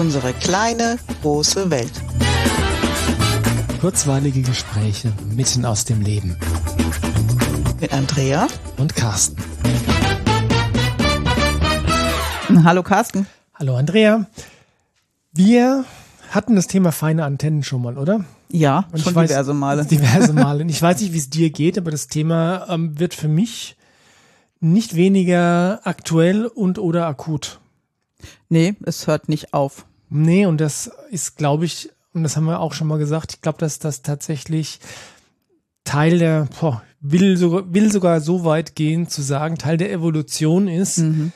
Unsere kleine, große Welt. Kurzweilige Gespräche mitten aus dem Leben. Mit Andrea und Carsten. Hallo Carsten. Hallo Andrea. Wir hatten das Thema feine Antennen schon mal, oder? Ja, und schon weiß, diverse Male. Diverse Male. ich weiß nicht, wie es dir geht, aber das Thema ähm, wird für mich nicht weniger aktuell und oder akut. Nee, es hört nicht auf. Nee, und das ist, glaube ich, und das haben wir auch schon mal gesagt, ich glaube, dass das tatsächlich Teil der, boah, will sogar, will sogar so weit gehen zu sagen, Teil der Evolution ist, mhm.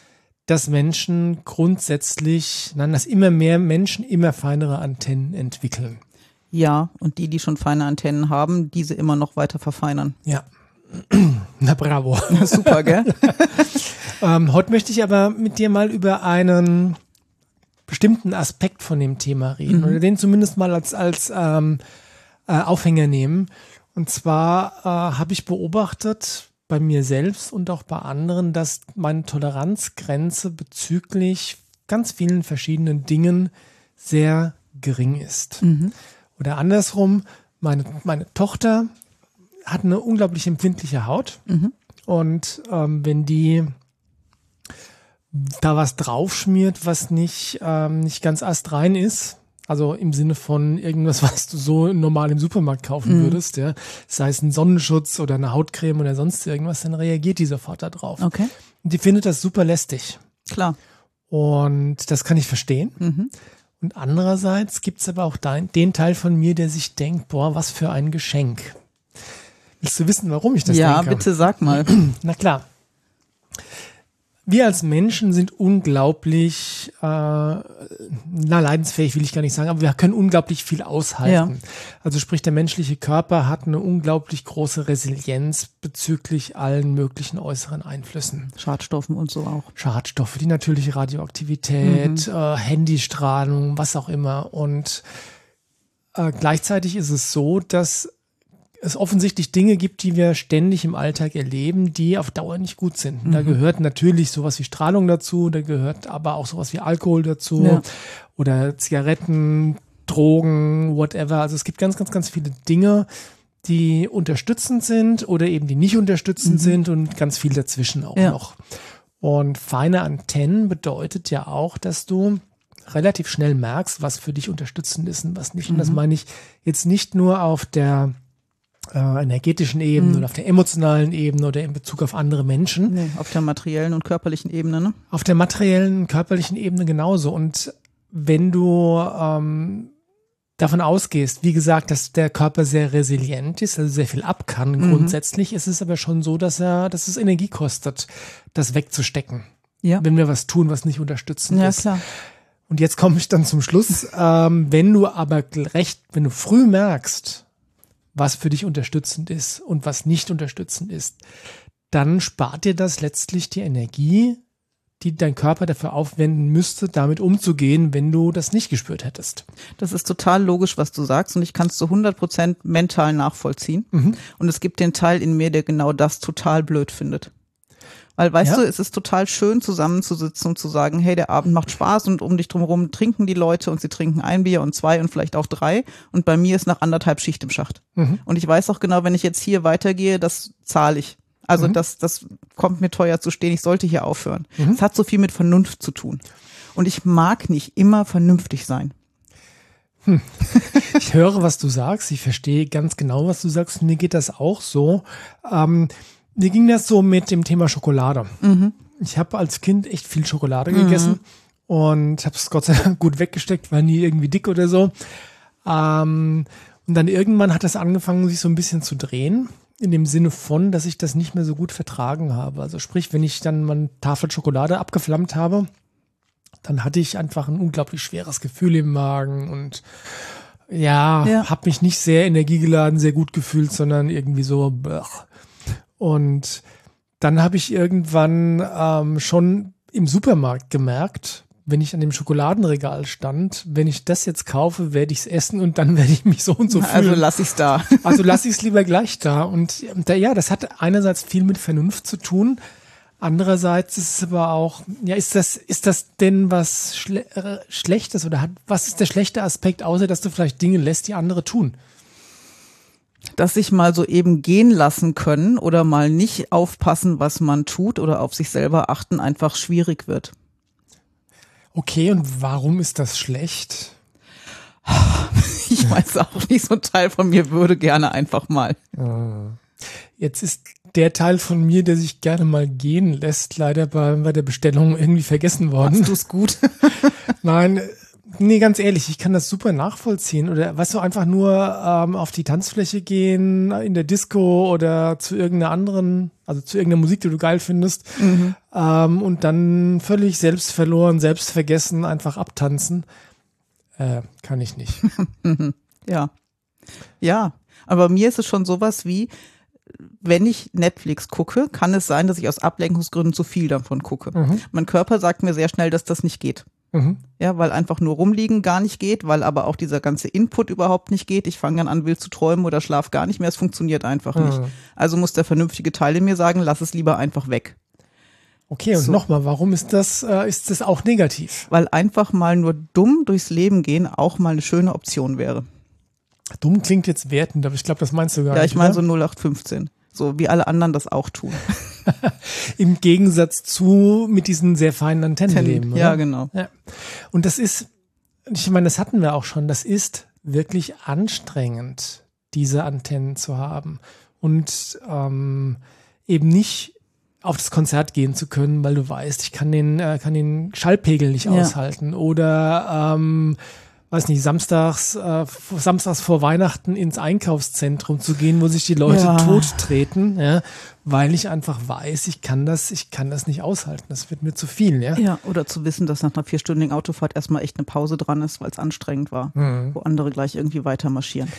dass Menschen grundsätzlich, nein, dass immer mehr Menschen immer feinere Antennen entwickeln. Ja, und die, die schon feine Antennen haben, diese immer noch weiter verfeinern. Ja. Na bravo. Super, gell? ähm, heute möchte ich aber mit dir mal über einen bestimmten Aspekt von dem Thema reden mhm. oder den zumindest mal als, als ähm, äh, Aufhänger nehmen. Und zwar äh, habe ich beobachtet bei mir selbst und auch bei anderen, dass meine Toleranzgrenze bezüglich ganz vielen verschiedenen Dingen sehr gering ist. Mhm. Oder andersrum, meine, meine Tochter hat eine unglaublich empfindliche Haut. Mhm. Und ähm, wenn die da was draufschmiert, was nicht, ähm, nicht ganz astrein ist, also im Sinne von irgendwas, was du so normal im Supermarkt kaufen mhm. würdest, ja, sei es ein Sonnenschutz oder eine Hautcreme oder sonst irgendwas, dann reagiert die sofort da drauf. Okay. Und die findet das super lästig. Klar. Und das kann ich verstehen. Mhm. Und andererseits gibt's aber auch den, den Teil von mir, der sich denkt, boah, was für ein Geschenk. Willst du wissen, warum ich das ja, denke? Ja, bitte sag mal. Na klar. Wir als Menschen sind unglaublich, äh, na leidensfähig will ich gar nicht sagen, aber wir können unglaublich viel aushalten. Ja. Also sprich, der menschliche Körper hat eine unglaublich große Resilienz bezüglich allen möglichen äußeren Einflüssen. Schadstoffen und so auch. Schadstoffe, die natürliche Radioaktivität, mhm. äh, Handystrahlung, was auch immer. Und äh, gleichzeitig ist es so, dass es offensichtlich Dinge gibt, die wir ständig im Alltag erleben, die auf Dauer nicht gut sind. Mhm. Da gehört natürlich sowas wie Strahlung dazu, da gehört aber auch sowas wie Alkohol dazu ja. oder Zigaretten, Drogen, whatever. Also es gibt ganz, ganz, ganz viele Dinge, die unterstützend sind oder eben die nicht unterstützend mhm. sind und ganz viel dazwischen auch ja. noch. Und feine Antennen bedeutet ja auch, dass du relativ schnell merkst, was für dich unterstützend ist und was nicht. Und das mhm. meine ich jetzt nicht nur auf der äh, energetischen Ebene mhm. oder auf der emotionalen Ebene oder in Bezug auf andere Menschen. Nee, auf der materiellen und körperlichen Ebene, ne? Auf der materiellen, körperlichen Ebene genauso. Und wenn du ähm, davon ausgehst, wie gesagt, dass der Körper sehr resilient ist, also sehr viel ab kann mhm. grundsätzlich, ist es aber schon so, dass er, dass es Energie kostet, das wegzustecken. Ja. Wenn wir was tun, was nicht unterstützend ja, ist. Klar. Und jetzt komme ich dann zum Schluss. Ähm, wenn du aber recht, wenn du früh merkst, was für dich unterstützend ist und was nicht unterstützend ist, dann spart dir das letztlich die Energie, die dein Körper dafür aufwenden müsste, damit umzugehen, wenn du das nicht gespürt hättest. Das ist total logisch, was du sagst und ich kann es zu 100 Prozent mental nachvollziehen. Mhm. Und es gibt den Teil in mir, der genau das total blöd findet. Weil, weißt ja. du, es ist total schön, zusammenzusitzen und zu sagen, hey, der Abend macht Spaß und um dich drumherum trinken die Leute und sie trinken ein Bier und zwei und vielleicht auch drei. Und bei mir ist nach anderthalb Schicht im Schacht. Mhm. Und ich weiß auch genau, wenn ich jetzt hier weitergehe, das zahle ich. Also mhm. das, das kommt mir teuer zu stehen. Ich sollte hier aufhören. Es mhm. hat so viel mit Vernunft zu tun. Und ich mag nicht immer vernünftig sein. Hm. Ich höre, was du sagst. Ich verstehe ganz genau, was du sagst. Mir geht das auch so. Ähm, mir ging das so mit dem Thema Schokolade. Mhm. Ich habe als Kind echt viel Schokolade mhm. gegessen und habe es Gott sei Dank gut weggesteckt, war nie irgendwie dick oder so. Ähm, und dann irgendwann hat das angefangen, sich so ein bisschen zu drehen. In dem Sinne von, dass ich das nicht mehr so gut vertragen habe. Also sprich, wenn ich dann meine Tafel Schokolade abgeflammt habe, dann hatte ich einfach ein unglaublich schweres Gefühl im Magen und ja, ja. habe mich nicht sehr energiegeladen, sehr gut gefühlt, sondern irgendwie so. Blech. Und dann habe ich irgendwann ähm, schon im Supermarkt gemerkt, wenn ich an dem Schokoladenregal stand, wenn ich das jetzt kaufe, werde ich es essen und dann werde ich mich so und so also fühlen. Also lass ich es da. Also lass ich es lieber gleich da. Und da, ja, das hat einerseits viel mit Vernunft zu tun, Andererseits ist es aber auch, ja, ist das, ist das denn was Schle äh, Schlechtes oder hat, was ist der schlechte Aspekt, außer dass du vielleicht Dinge lässt, die andere tun? Dass sich mal so eben gehen lassen können oder mal nicht aufpassen, was man tut oder auf sich selber achten, einfach schwierig wird. Okay, und warum ist das schlecht? Ich weiß auch nicht, so ein Teil von mir würde gerne einfach mal. Jetzt ist der Teil von mir, der sich gerne mal gehen lässt, leider bei, bei der Bestellung irgendwie vergessen worden. Hast du es gut? Nein, nee, ganz ehrlich, ich kann das super nachvollziehen. Oder weißt du, einfach nur ähm, auf die Tanzfläche gehen, in der Disco oder zu irgendeiner anderen, also zu irgendeiner Musik, die du geil findest, mhm. ähm, und dann völlig selbstverloren, selbstvergessen einfach abtanzen. Äh, kann ich nicht. ja. Ja. Aber mir ist es schon sowas wie, wenn ich Netflix gucke, kann es sein, dass ich aus Ablenkungsgründen zu viel davon gucke. Mhm. Mein Körper sagt mir sehr schnell, dass das nicht geht. Mhm. Ja, weil einfach nur rumliegen gar nicht geht, weil aber auch dieser ganze Input überhaupt nicht geht. Ich fange dann an, will zu träumen oder schlaf gar nicht mehr. Es funktioniert einfach mhm. nicht. Also muss der vernünftige Teil in mir sagen, lass es lieber einfach weg. Okay, und so. nochmal, warum ist das, äh, ist das auch negativ? Weil einfach mal nur dumm durchs Leben gehen auch mal eine schöne Option wäre. Dumm klingt jetzt wertend, aber ich glaube, das meinst du gar nicht. Ja, ich meine so 0815. So wie alle anderen das auch tun. Im Gegensatz zu mit diesen sehr feinen Antennen leben. Ja, genau. Ja. Und das ist, ich meine, das hatten wir auch schon, das ist wirklich anstrengend, diese Antennen zu haben. Und ähm, eben nicht auf das Konzert gehen zu können, weil du weißt, ich kann den, äh, kann den Schallpegel nicht ja. aushalten. Oder ähm, weiß nicht, samstags, äh, samstags vor Weihnachten ins Einkaufszentrum zu gehen, wo sich die Leute ja. tot treten, ja, weil ich einfach weiß, ich kann das, ich kann das nicht aushalten. Das wird mir zu viel, ja. Ja, oder zu wissen, dass nach einer vierstündigen Autofahrt erstmal echt eine Pause dran ist, weil es anstrengend war, mhm. wo andere gleich irgendwie weiter marschieren.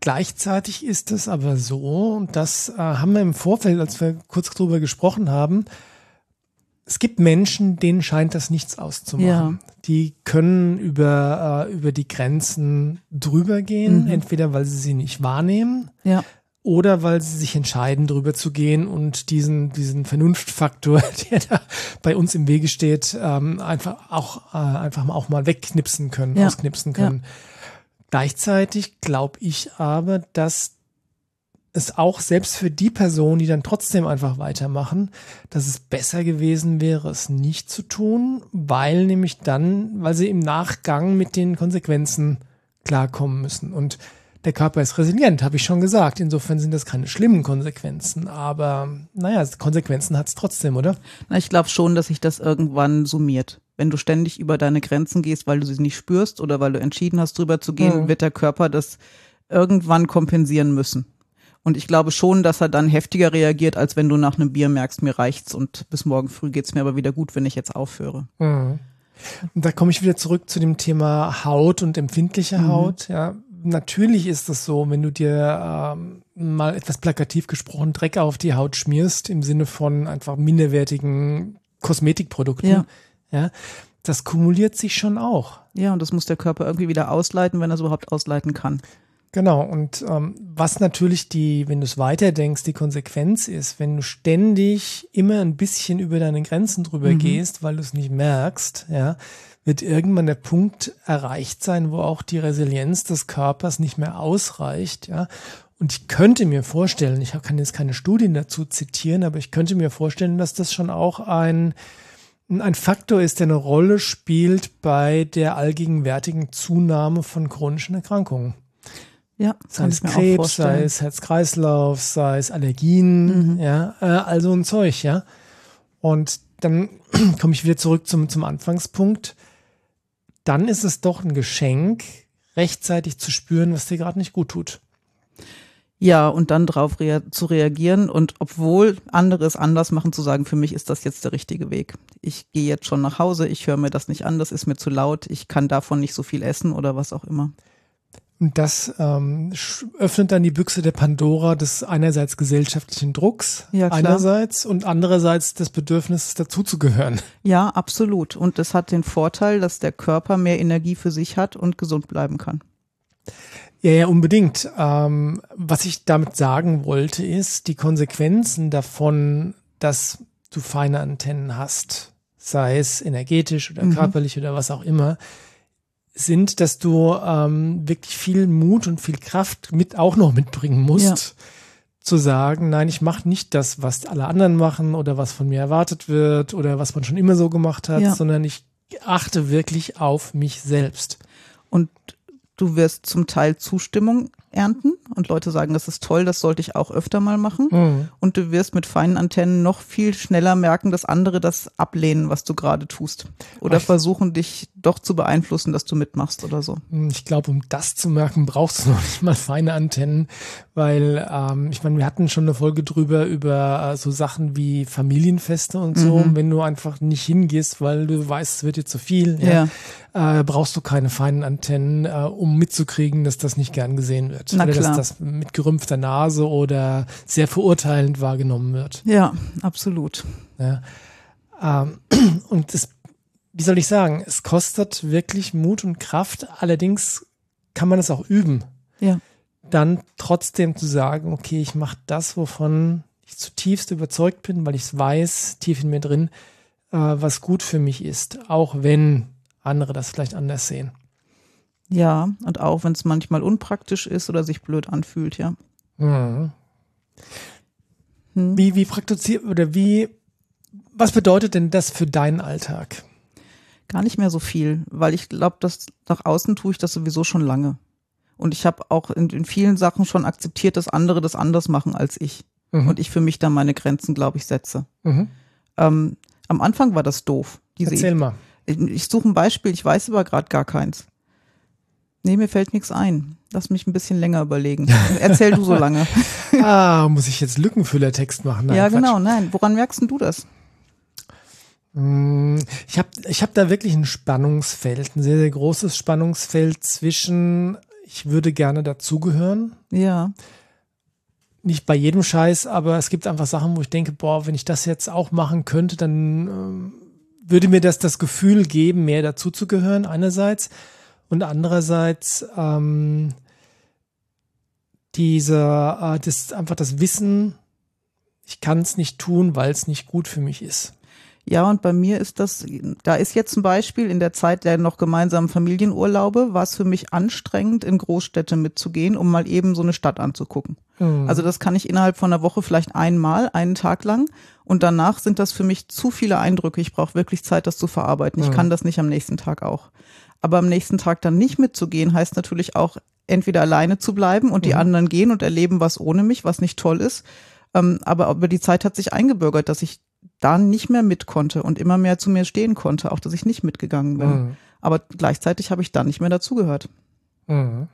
Gleichzeitig ist es aber so, und das äh, haben wir im Vorfeld, als wir kurz drüber gesprochen haben, es gibt Menschen, denen scheint das nichts auszumachen. Ja. Die können über, äh, über die Grenzen drüber gehen, mhm. entweder weil sie sie nicht wahrnehmen ja. oder weil sie sich entscheiden, drüber zu gehen und diesen, diesen Vernunftfaktor, der da bei uns im Wege steht, ähm, einfach auch, äh, einfach auch mal wegknipsen können, ja. ausknipsen können. Gleichzeitig glaube ich aber, dass es auch selbst für die Personen, die dann trotzdem einfach weitermachen, dass es besser gewesen wäre, es nicht zu tun, weil nämlich dann, weil sie im Nachgang mit den Konsequenzen klarkommen müssen. Und der Körper ist resilient, habe ich schon gesagt. Insofern sind das keine schlimmen Konsequenzen, aber naja, Konsequenzen hat es trotzdem, oder? Na, ich glaube schon, dass sich das irgendwann summiert. Wenn du ständig über deine Grenzen gehst, weil du sie nicht spürst oder weil du entschieden hast, drüber zu gehen, mhm. wird der Körper das irgendwann kompensieren müssen. Und ich glaube schon, dass er dann heftiger reagiert, als wenn du nach einem Bier merkst, mir reicht's und bis morgen früh geht's mir aber wieder gut, wenn ich jetzt aufhöre. Mhm. Und da komme ich wieder zurück zu dem Thema Haut und empfindliche mhm. Haut. Ja, natürlich ist es so, wenn du dir ähm, mal etwas plakativ gesprochen Dreck auf die Haut schmierst, im Sinne von einfach minderwertigen Kosmetikprodukten, ja. ja, das kumuliert sich schon auch. Ja, und das muss der Körper irgendwie wieder ausleiten, wenn er es überhaupt ausleiten kann. Genau, und ähm, was natürlich die, wenn du es weiterdenkst, die Konsequenz ist, wenn du ständig immer ein bisschen über deine Grenzen drüber mhm. gehst, weil du es nicht merkst, ja, wird irgendwann der Punkt erreicht sein, wo auch die Resilienz des Körpers nicht mehr ausreicht, ja. Und ich könnte mir vorstellen, ich kann jetzt keine Studien dazu zitieren, aber ich könnte mir vorstellen, dass das schon auch ein, ein Faktor ist, der eine Rolle spielt bei der allgegenwärtigen Zunahme von chronischen Erkrankungen. Ja, sei es Krebs, sei es Herz-Kreislauf, sei es Allergien, mhm. ja, äh, also ein Zeug, ja. Und dann komme ich wieder zurück zum, zum Anfangspunkt dann ist es doch ein Geschenk, rechtzeitig zu spüren, was dir gerade nicht gut tut. Ja, und dann darauf rea zu reagieren und obwohl andere es anders machen, zu sagen, für mich ist das jetzt der richtige Weg. Ich gehe jetzt schon nach Hause, ich höre mir das nicht an, das ist mir zu laut, ich kann davon nicht so viel essen oder was auch immer. Und das ähm, öffnet dann die Büchse der Pandora des einerseits gesellschaftlichen Drucks, ja, einerseits und andererseits des Bedürfnisses dazuzugehören. Ja, absolut. Und das hat den Vorteil, dass der Körper mehr Energie für sich hat und gesund bleiben kann. Ja, ja, unbedingt. Ähm, was ich damit sagen wollte, ist, die Konsequenzen davon, dass du feine Antennen hast, sei es energetisch oder mhm. körperlich oder was auch immer, sind, dass du ähm, wirklich viel Mut und viel Kraft mit auch noch mitbringen musst, ja. zu sagen, nein, ich mache nicht das, was alle anderen machen oder was von mir erwartet wird oder was man schon immer so gemacht hat, ja. sondern ich achte wirklich auf mich selbst. Und du wirst zum Teil Zustimmung ernten und Leute sagen, das ist toll, das sollte ich auch öfter mal machen. Mhm. Und du wirst mit feinen Antennen noch viel schneller merken, dass andere das ablehnen, was du gerade tust. Oder Ach. versuchen, dich doch zu beeinflussen, dass du mitmachst oder so. Hm, ich glaube, um das zu merken, brauchst du noch nicht mal feine Antennen, weil ähm, ich meine, wir hatten schon eine Folge drüber über äh, so Sachen wie Familienfeste und so. Mhm. Wenn du einfach nicht hingehst, weil du weißt, es wird dir zu viel, ja, ja. Äh, brauchst du keine feinen Antennen, äh, um mitzukriegen, dass das nicht gern gesehen wird wird. Na oder klar. dass das mit gerümpfter Nase oder sehr verurteilend wahrgenommen wird. Ja, absolut. Ja. Ähm, und es, wie soll ich sagen, es kostet wirklich Mut und Kraft. Allerdings kann man es auch üben. Ja. Dann trotzdem zu sagen, okay, ich mache das, wovon ich zutiefst überzeugt bin, weil ich es weiß, tief in mir drin, äh, was gut für mich ist, auch wenn andere das vielleicht anders sehen. Ja, und auch wenn es manchmal unpraktisch ist oder sich blöd anfühlt, ja. Mhm. Hm. Wie, wie praktiziert oder wie, was bedeutet denn das für deinen Alltag? Gar nicht mehr so viel, weil ich glaube, dass nach außen tue ich das sowieso schon lange. Und ich habe auch in, in, vielen Sachen schon akzeptiert, dass andere das anders machen als ich. Mhm. Und ich für mich da meine Grenzen, glaube ich, setze. Mhm. Ähm, am Anfang war das doof. Erzähl mal. Ich, ich suche ein Beispiel, ich weiß aber gerade gar keins. Nee, mir fällt nichts ein. Lass mich ein bisschen länger überlegen. Erzähl du so lange. ah, muss ich jetzt Lückenfüllertext machen? Nein, ja, Quatsch. genau, nein. Woran merkst du das? Hm, ich habe ich hab da wirklich ein Spannungsfeld, ein sehr, sehr großes Spannungsfeld zwischen, ich würde gerne dazugehören. Ja. Nicht bei jedem Scheiß, aber es gibt einfach Sachen, wo ich denke, boah, wenn ich das jetzt auch machen könnte, dann ähm, würde mir das das Gefühl geben, mehr dazuzugehören, einerseits und andererseits ähm, diese, äh, das einfach das Wissen, ich kann es nicht tun, weil es nicht gut für mich ist. Ja, und bei mir ist das, da ist jetzt zum Beispiel in der Zeit der noch gemeinsamen Familienurlaube, war es für mich anstrengend, in Großstädte mitzugehen, um mal eben so eine Stadt anzugucken. Mhm. Also das kann ich innerhalb von einer Woche vielleicht einmal, einen Tag lang. Und danach sind das für mich zu viele Eindrücke. Ich brauche wirklich Zeit, das zu verarbeiten. Ich mhm. kann das nicht am nächsten Tag auch. Aber am nächsten Tag dann nicht mitzugehen, heißt natürlich auch, entweder alleine zu bleiben und die mhm. anderen gehen und erleben was ohne mich, was nicht toll ist. Ähm, aber über die Zeit hat sich eingebürgert, dass ich da nicht mehr mit konnte und immer mehr zu mir stehen konnte, auch dass ich nicht mitgegangen bin. Mhm. Aber gleichzeitig habe ich dann nicht mehr dazugehört. Mhm.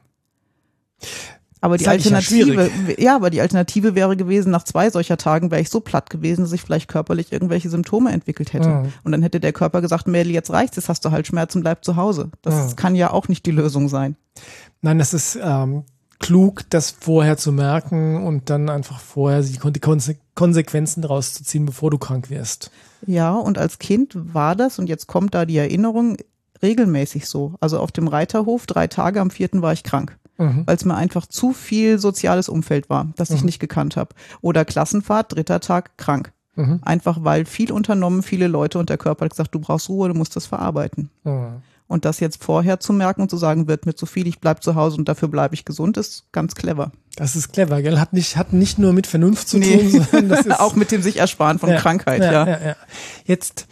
Aber die Alternative, ja, ja, aber die Alternative wäre gewesen, nach zwei solcher Tagen wäre ich so platt gewesen, dass ich vielleicht körperlich irgendwelche Symptome entwickelt hätte. Mhm. Und dann hätte der Körper gesagt, Mädel, jetzt reicht's, jetzt hast du halt Schmerzen, bleib zu Hause. Das mhm. kann ja auch nicht die Lösung sein. Nein, das ist ähm, klug, das vorher zu merken und dann einfach vorher die, die Konse Konsequenzen daraus zu ziehen, bevor du krank wirst. Ja, und als Kind war das, und jetzt kommt da die Erinnerung, regelmäßig so. Also auf dem Reiterhof, drei Tage, am vierten war ich krank mhm. weil es mir einfach zu viel soziales Umfeld war, das ich mhm. nicht gekannt habe. Oder Klassenfahrt, dritter Tag, krank. Mhm. Einfach weil viel unternommen, viele Leute und der Körper hat gesagt, du brauchst Ruhe, du musst das verarbeiten. Mhm. Und das jetzt vorher zu merken und zu sagen, wird mir zu viel, ich bleib zu Hause und dafür bleibe ich gesund, ist ganz clever. Das ist clever, gell? Hat nicht, hat nicht nur mit Vernunft zu nee. tun, sondern das ist auch mit dem sich ersparen von ja, Krankheit, ja, ja. ja, ja. Jetzt,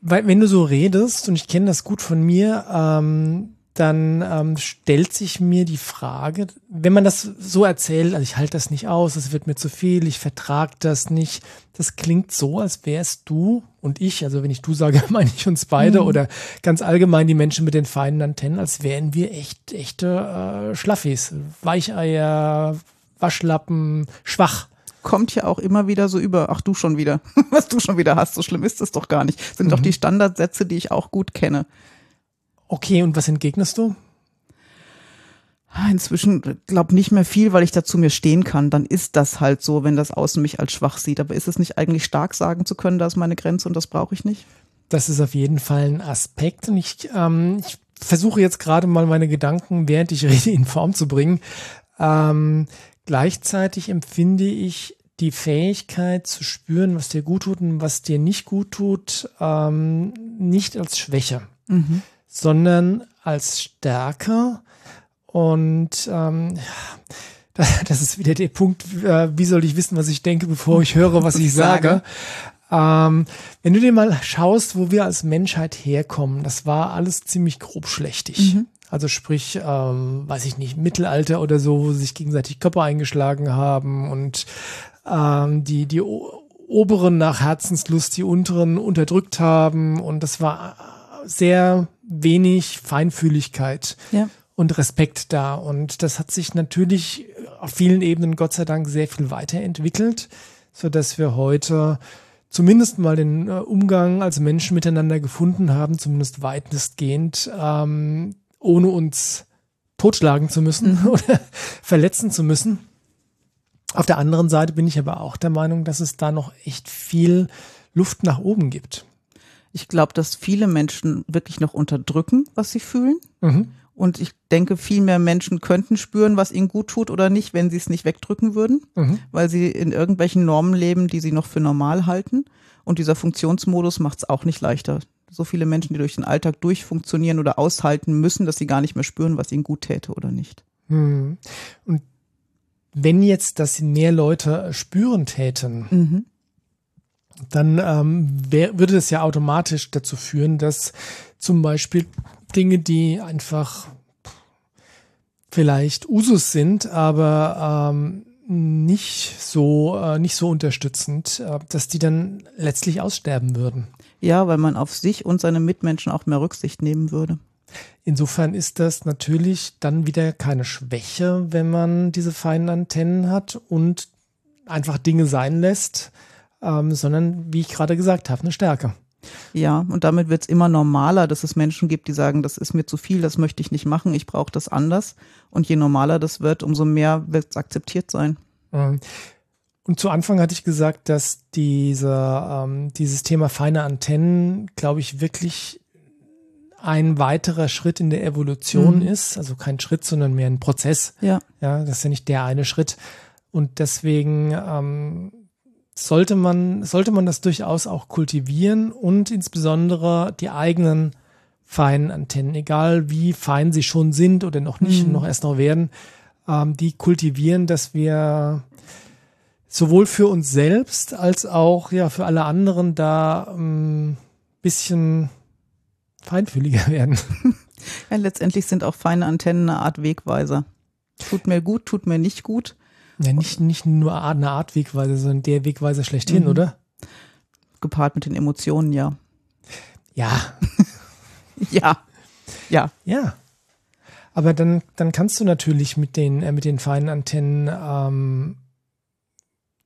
weil, wenn du so redest, und ich kenne das gut von mir, ähm, dann ähm, stellt sich mir die Frage, wenn man das so erzählt, also ich halte das nicht aus, es wird mir zu viel, ich vertrage das nicht. Das klingt so, als wärst du und ich, also wenn ich du sage, meine ich uns beide mhm. oder ganz allgemein die Menschen mit den feinen Antennen, als wären wir echt, echte äh, Schlaffis, Weicheier, Waschlappen, schwach kommt ja auch immer wieder so über, ach du schon wieder, was du schon wieder hast, so schlimm ist es doch gar nicht. Sind mhm. doch die Standardsätze, die ich auch gut kenne. Okay, und was entgegnest du? Inzwischen glaube nicht mehr viel, weil ich dazu mir stehen kann. Dann ist das halt so, wenn das Außen mich als schwach sieht. Aber ist es nicht eigentlich stark sagen zu können, da ist meine Grenze und das brauche ich nicht? Das ist auf jeden Fall ein Aspekt. Und ich, ähm, ich versuche jetzt gerade mal meine Gedanken, während ich rede, in Form zu bringen. Ähm, gleichzeitig empfinde ich die Fähigkeit zu spüren, was dir gut tut und was dir nicht gut tut, ähm, nicht als Schwäche, mhm. Sondern als Stärke. Und ähm, das ist wieder der Punkt, äh, wie soll ich wissen, was ich denke, bevor ich höre, was ich sage. Ähm, wenn du dir mal schaust, wo wir als Menschheit herkommen, das war alles ziemlich grobschlächtig. Mhm. Also sprich, ähm, weiß ich nicht, Mittelalter oder so, wo sie sich gegenseitig Körper eingeschlagen haben und ähm, die, die oberen nach Herzenslust die unteren unterdrückt haben. Und das war sehr wenig Feinfühligkeit ja. und Respekt da. Und das hat sich natürlich auf vielen Ebenen Gott sei Dank sehr viel weiterentwickelt, so dass wir heute zumindest mal den äh, Umgang als Menschen miteinander gefunden haben, zumindest weitestgehend, ähm, ohne uns totschlagen zu müssen mhm. oder verletzen zu müssen. Auf der anderen Seite bin ich aber auch der Meinung, dass es da noch echt viel Luft nach oben gibt. Ich glaube, dass viele Menschen wirklich noch unterdrücken, was sie fühlen. Mhm. Und ich denke, viel mehr Menschen könnten spüren, was ihnen gut tut oder nicht, wenn sie es nicht wegdrücken würden, mhm. weil sie in irgendwelchen Normen leben, die sie noch für normal halten. Und dieser Funktionsmodus macht es auch nicht leichter. So viele Menschen, die durch den Alltag durchfunktionieren oder aushalten müssen, dass sie gar nicht mehr spüren, was ihnen gut täte oder nicht. Mhm. Und wenn jetzt das mehr Leute spüren täten, mhm. Dann ähm, wär, würde das ja automatisch dazu führen, dass zum Beispiel Dinge, die einfach vielleicht Usus sind, aber ähm, nicht so äh, nicht so unterstützend, äh, dass die dann letztlich aussterben würden. Ja, weil man auf sich und seine Mitmenschen auch mehr Rücksicht nehmen würde. Insofern ist das natürlich dann wieder keine Schwäche, wenn man diese feinen Antennen hat und einfach Dinge sein lässt, ähm, sondern wie ich gerade gesagt habe, eine Stärke. Ja, und damit wird es immer normaler, dass es Menschen gibt, die sagen, das ist mir zu viel, das möchte ich nicht machen, ich brauche das anders. Und je normaler das wird, umso mehr wird es akzeptiert sein. Mhm. Und zu Anfang hatte ich gesagt, dass diese, ähm, dieses Thema feine Antennen, glaube ich, wirklich ein weiterer Schritt in der Evolution mhm. ist. Also kein Schritt, sondern mehr ein Prozess. Ja. Ja, das ist ja nicht der eine Schritt. Und deswegen ähm, sollte man, sollte man das durchaus auch kultivieren und insbesondere die eigenen feinen Antennen, egal wie fein sie schon sind oder noch nicht, mhm. noch erst noch werden, ähm, die kultivieren, dass wir sowohl für uns selbst als auch ja für alle anderen da ähm, bisschen feinfühliger werden. Ja, letztendlich sind auch feine Antennen eine Art Wegweiser. Tut mir gut, tut mir nicht gut. Ja, nicht, nicht nur eine Art Wegweiser, sondern der Wegweiser schlechthin, mhm. oder? Gepaart mit den Emotionen, ja. Ja. ja. Ja. Ja. Aber dann, dann kannst du natürlich mit den, äh, mit den feinen Antennen ähm,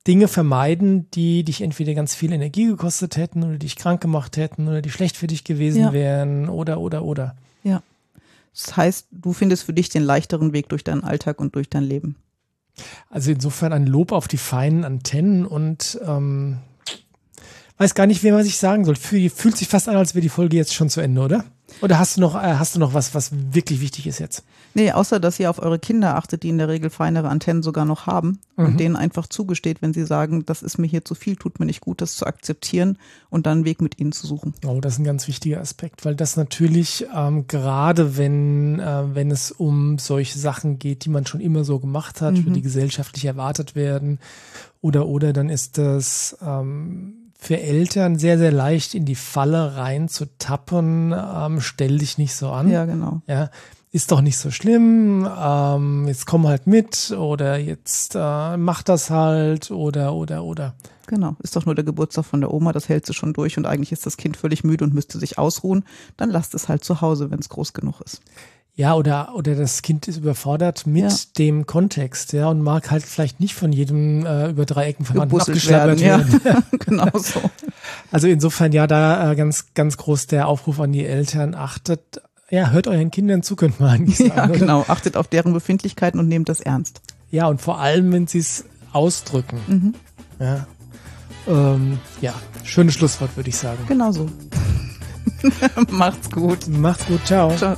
Dinge vermeiden, die dich entweder ganz viel Energie gekostet hätten oder dich krank gemacht hätten oder die schlecht für dich gewesen ja. wären oder, oder, oder. Ja. Das heißt, du findest für dich den leichteren Weg durch deinen Alltag und durch dein Leben. Also insofern ein Lob auf die feinen Antennen und ähm, weiß gar nicht, wie man sich sagen soll. Fühlt sich fast an, als wäre die Folge jetzt schon zu Ende, oder? Oder hast du noch, äh, hast du noch was, was wirklich wichtig ist jetzt? Nee, außer dass ihr auf eure Kinder achtet, die in der Regel feinere Antennen sogar noch haben mhm. und denen einfach zugesteht, wenn sie sagen, das ist mir hier zu viel, tut mir nicht gut, das zu akzeptieren und dann einen Weg mit ihnen zu suchen. Oh, das ist ein ganz wichtiger Aspekt, weil das natürlich ähm, gerade wenn, äh, wenn es um solche Sachen geht, die man schon immer so gemacht hat, mhm. die gesellschaftlich erwartet werden oder oder dann ist das ähm, für Eltern sehr, sehr leicht in die Falle rein zu tappen. Ähm, stell dich nicht so an. Ja, genau. Ja, ist doch nicht so schlimm. Ähm, jetzt komm halt mit oder jetzt äh, mach das halt oder, oder, oder. Genau, ist doch nur der Geburtstag von der Oma, das hält sie schon durch und eigentlich ist das Kind völlig müde und müsste sich ausruhen. Dann lasst es halt zu Hause, wenn es groß genug ist. Ja, oder, oder das Kind ist überfordert mit ja. dem Kontext, ja, und mag halt vielleicht nicht von jedem äh, über drei Ecken Verwandten abgeschlappert werden. Ja. genau so. Also insofern ja da äh, ganz, ganz groß der Aufruf an die Eltern, achtet, ja, hört euren Kindern zu, könnt man eigentlich sagen. Ja, genau, achtet auf deren Befindlichkeiten und nehmt das ernst. Ja, und vor allem, wenn sie es ausdrücken. Mhm. Ja. Ähm, ja, schönes Schlusswort, würde ich sagen. Genau so. Macht's gut. Macht's gut, ciao. Ciao.